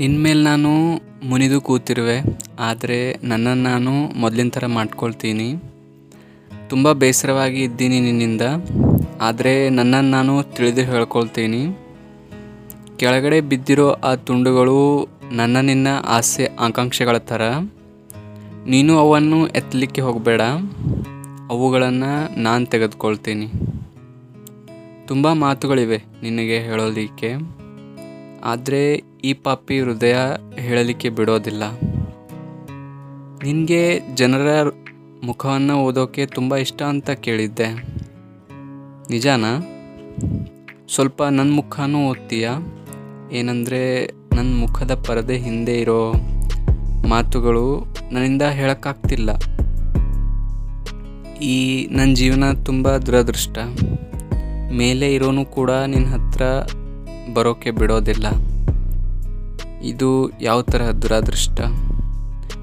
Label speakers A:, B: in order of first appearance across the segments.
A: ನಿನ್ನ ಮೇಲೆ ನಾನು ಮುನಿದು ಕೂತಿರುವೆ, ಆದರೆ ನನ್ನನ್ನು ನಾನು ಮೊದಲಿನ ಥರ ಮಾಡ್ಕೊಳ್ತೀನಿ. ತುಂಬ ಬೇಸರವಾಗಿ ಇದ್ದೀನಿ ನಿನ್ನಿಂದ, ಆದರೆ ನನ್ನನ್ನು ನಾನು ತಿಳಿದು ಹೇಳ್ಕೊಳ್ತೀನಿ. ಕೆಳಗಡೆ ಬಿದ್ದಿರೋ ಆ ತುಂಡುಗಳು ನನ್ನ ನಿನ್ನ ಆಸೆ ಆಕಾಂಕ್ಷೆಗಳ ಥರ. ನೀನು ಅವನ್ನು ಎತ್ತಲಿಕ್ಕೆ ಹೋಗಬೇಡ, ಅವುಗಳನ್ನು ನಾನು ತೆಗೆದುಕೊಳ್ತೀನಿ. ತುಂಬ ಮಾತುಗಳಿವೆ ನಿನಗೆ ಹೇಳೋದಕ್ಕೆ. ಆದರೆ ಈ ಪಾಪಿ ಹೃದಯ ಹೇಳಲಿಕ್ಕೆ ಬಿಡೋದಿಲ್ಲ. ನಿನಗೆ ಜನರ ಮುಖವನ್ನು ಓದೋಕ್ಕೆ ತುಂಬ ಇಷ್ಟ ಅಂತ ಕೇಳಿದ್ದೆ. ನಿಜಾನಾ? ಸ್ವಲ್ಪ ನನ್ನ ಮುಖನೂ ಓದ್ತೀಯ? ಏನಂದರೆ ನನ್ನ ಮುಖದ ಪರದೆ ಹಿಂದೆ ಇರೋ ಮಾತುಗಳು ನನ್ನಿಂದ ಹೇಳೋಕ್ಕಾಗ್ತಿಲ್ಲ. ಈ ನನ್ನ ಜೀವನ ತುಂಬ ದುರದೃಷ್ಟ. ಮೇಲೆ ಇರೋನು ಕೂಡ ನಿನ್ನ ಹತ್ರ ಬರೋಕ್ಕೆ ಬಿಡೋದಿಲ್ಲ. ಇದು ಯಾವ ಥರ ದುರಾದೃಷ್ಟ?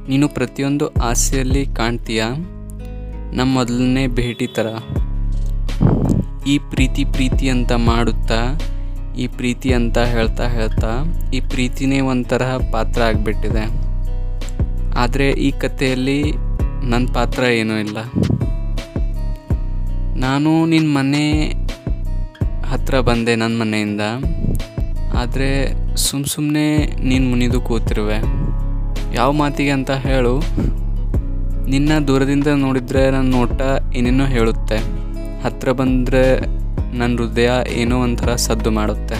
A: ನೀನು ಪ್ರತಿಯೊಂದು ಆಸೆಯಲ್ಲಿ ಕಾಣ್ತೀಯ? ನಮ್ಮ ಮೊದಲನೇ ಭೇಟಿ ಥರ ಈ ಪ್ರೀತಿ ಪ್ರೀತಿ ಅಂತ ಮಾಡುತ್ತಾ? ಈ ಪ್ರೀತಿ ಅಂತ ಹೇಳ್ತಾ ಹೇಳ್ತಾ ಈ ಪ್ರೀತಿನೇ ಒಂಥರ ಪಾತ್ರ ಆಗಿಬಿಟ್ಟಿದೆ. ಆದರೆ ಈ ಕಥೆಯಲ್ಲಿ ನನ್ನ ಪಾತ್ರ ಏನೂ ಇಲ್ಲ. ನಾನು ನಿನ್ನ ಮನೆ ಹತ್ರ ಬಂದೆ ನನ್ನ ಮನೆಯಿಂದ. ಆದರೆ ಸುಮ್ಮ ಸುಮ್ಮನೆ ನೀನು ಮುನಿದು ಕೂತಿರುವೆ. ಯಾವ ಮಾತಿಗೆ ಅಂತ ಹೇಳು. ನಿನ್ನ ದೂರದಿಂದ ನೋಡಿದರೆ ನನ್ನ ನೋಟ ಏನೇನೋ ಹೇಳುತ್ತೆ. ಹತ್ತಿರ ಬಂದರೆ ನನ್ನ ಹೃದಯ ಏನೋ ಒಂಥರ ಸದ್ದು ಮಾಡುತ್ತೆ.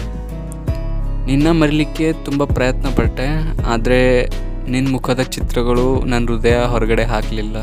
A: ನಿನ್ನ ಮರಿಲಿಕ್ಕೆ ತುಂಬ ಪ್ರಯತ್ನ ಪಟ್ಟೆ ಆದರೆ ನಿನ್ನ ಮುಖದ ಚಿತ್ರಗಳು ನನ್ನ ಹೃದಯ ಹೊರಗಡೆ ಹಾಕಲಿಲ್ಲ.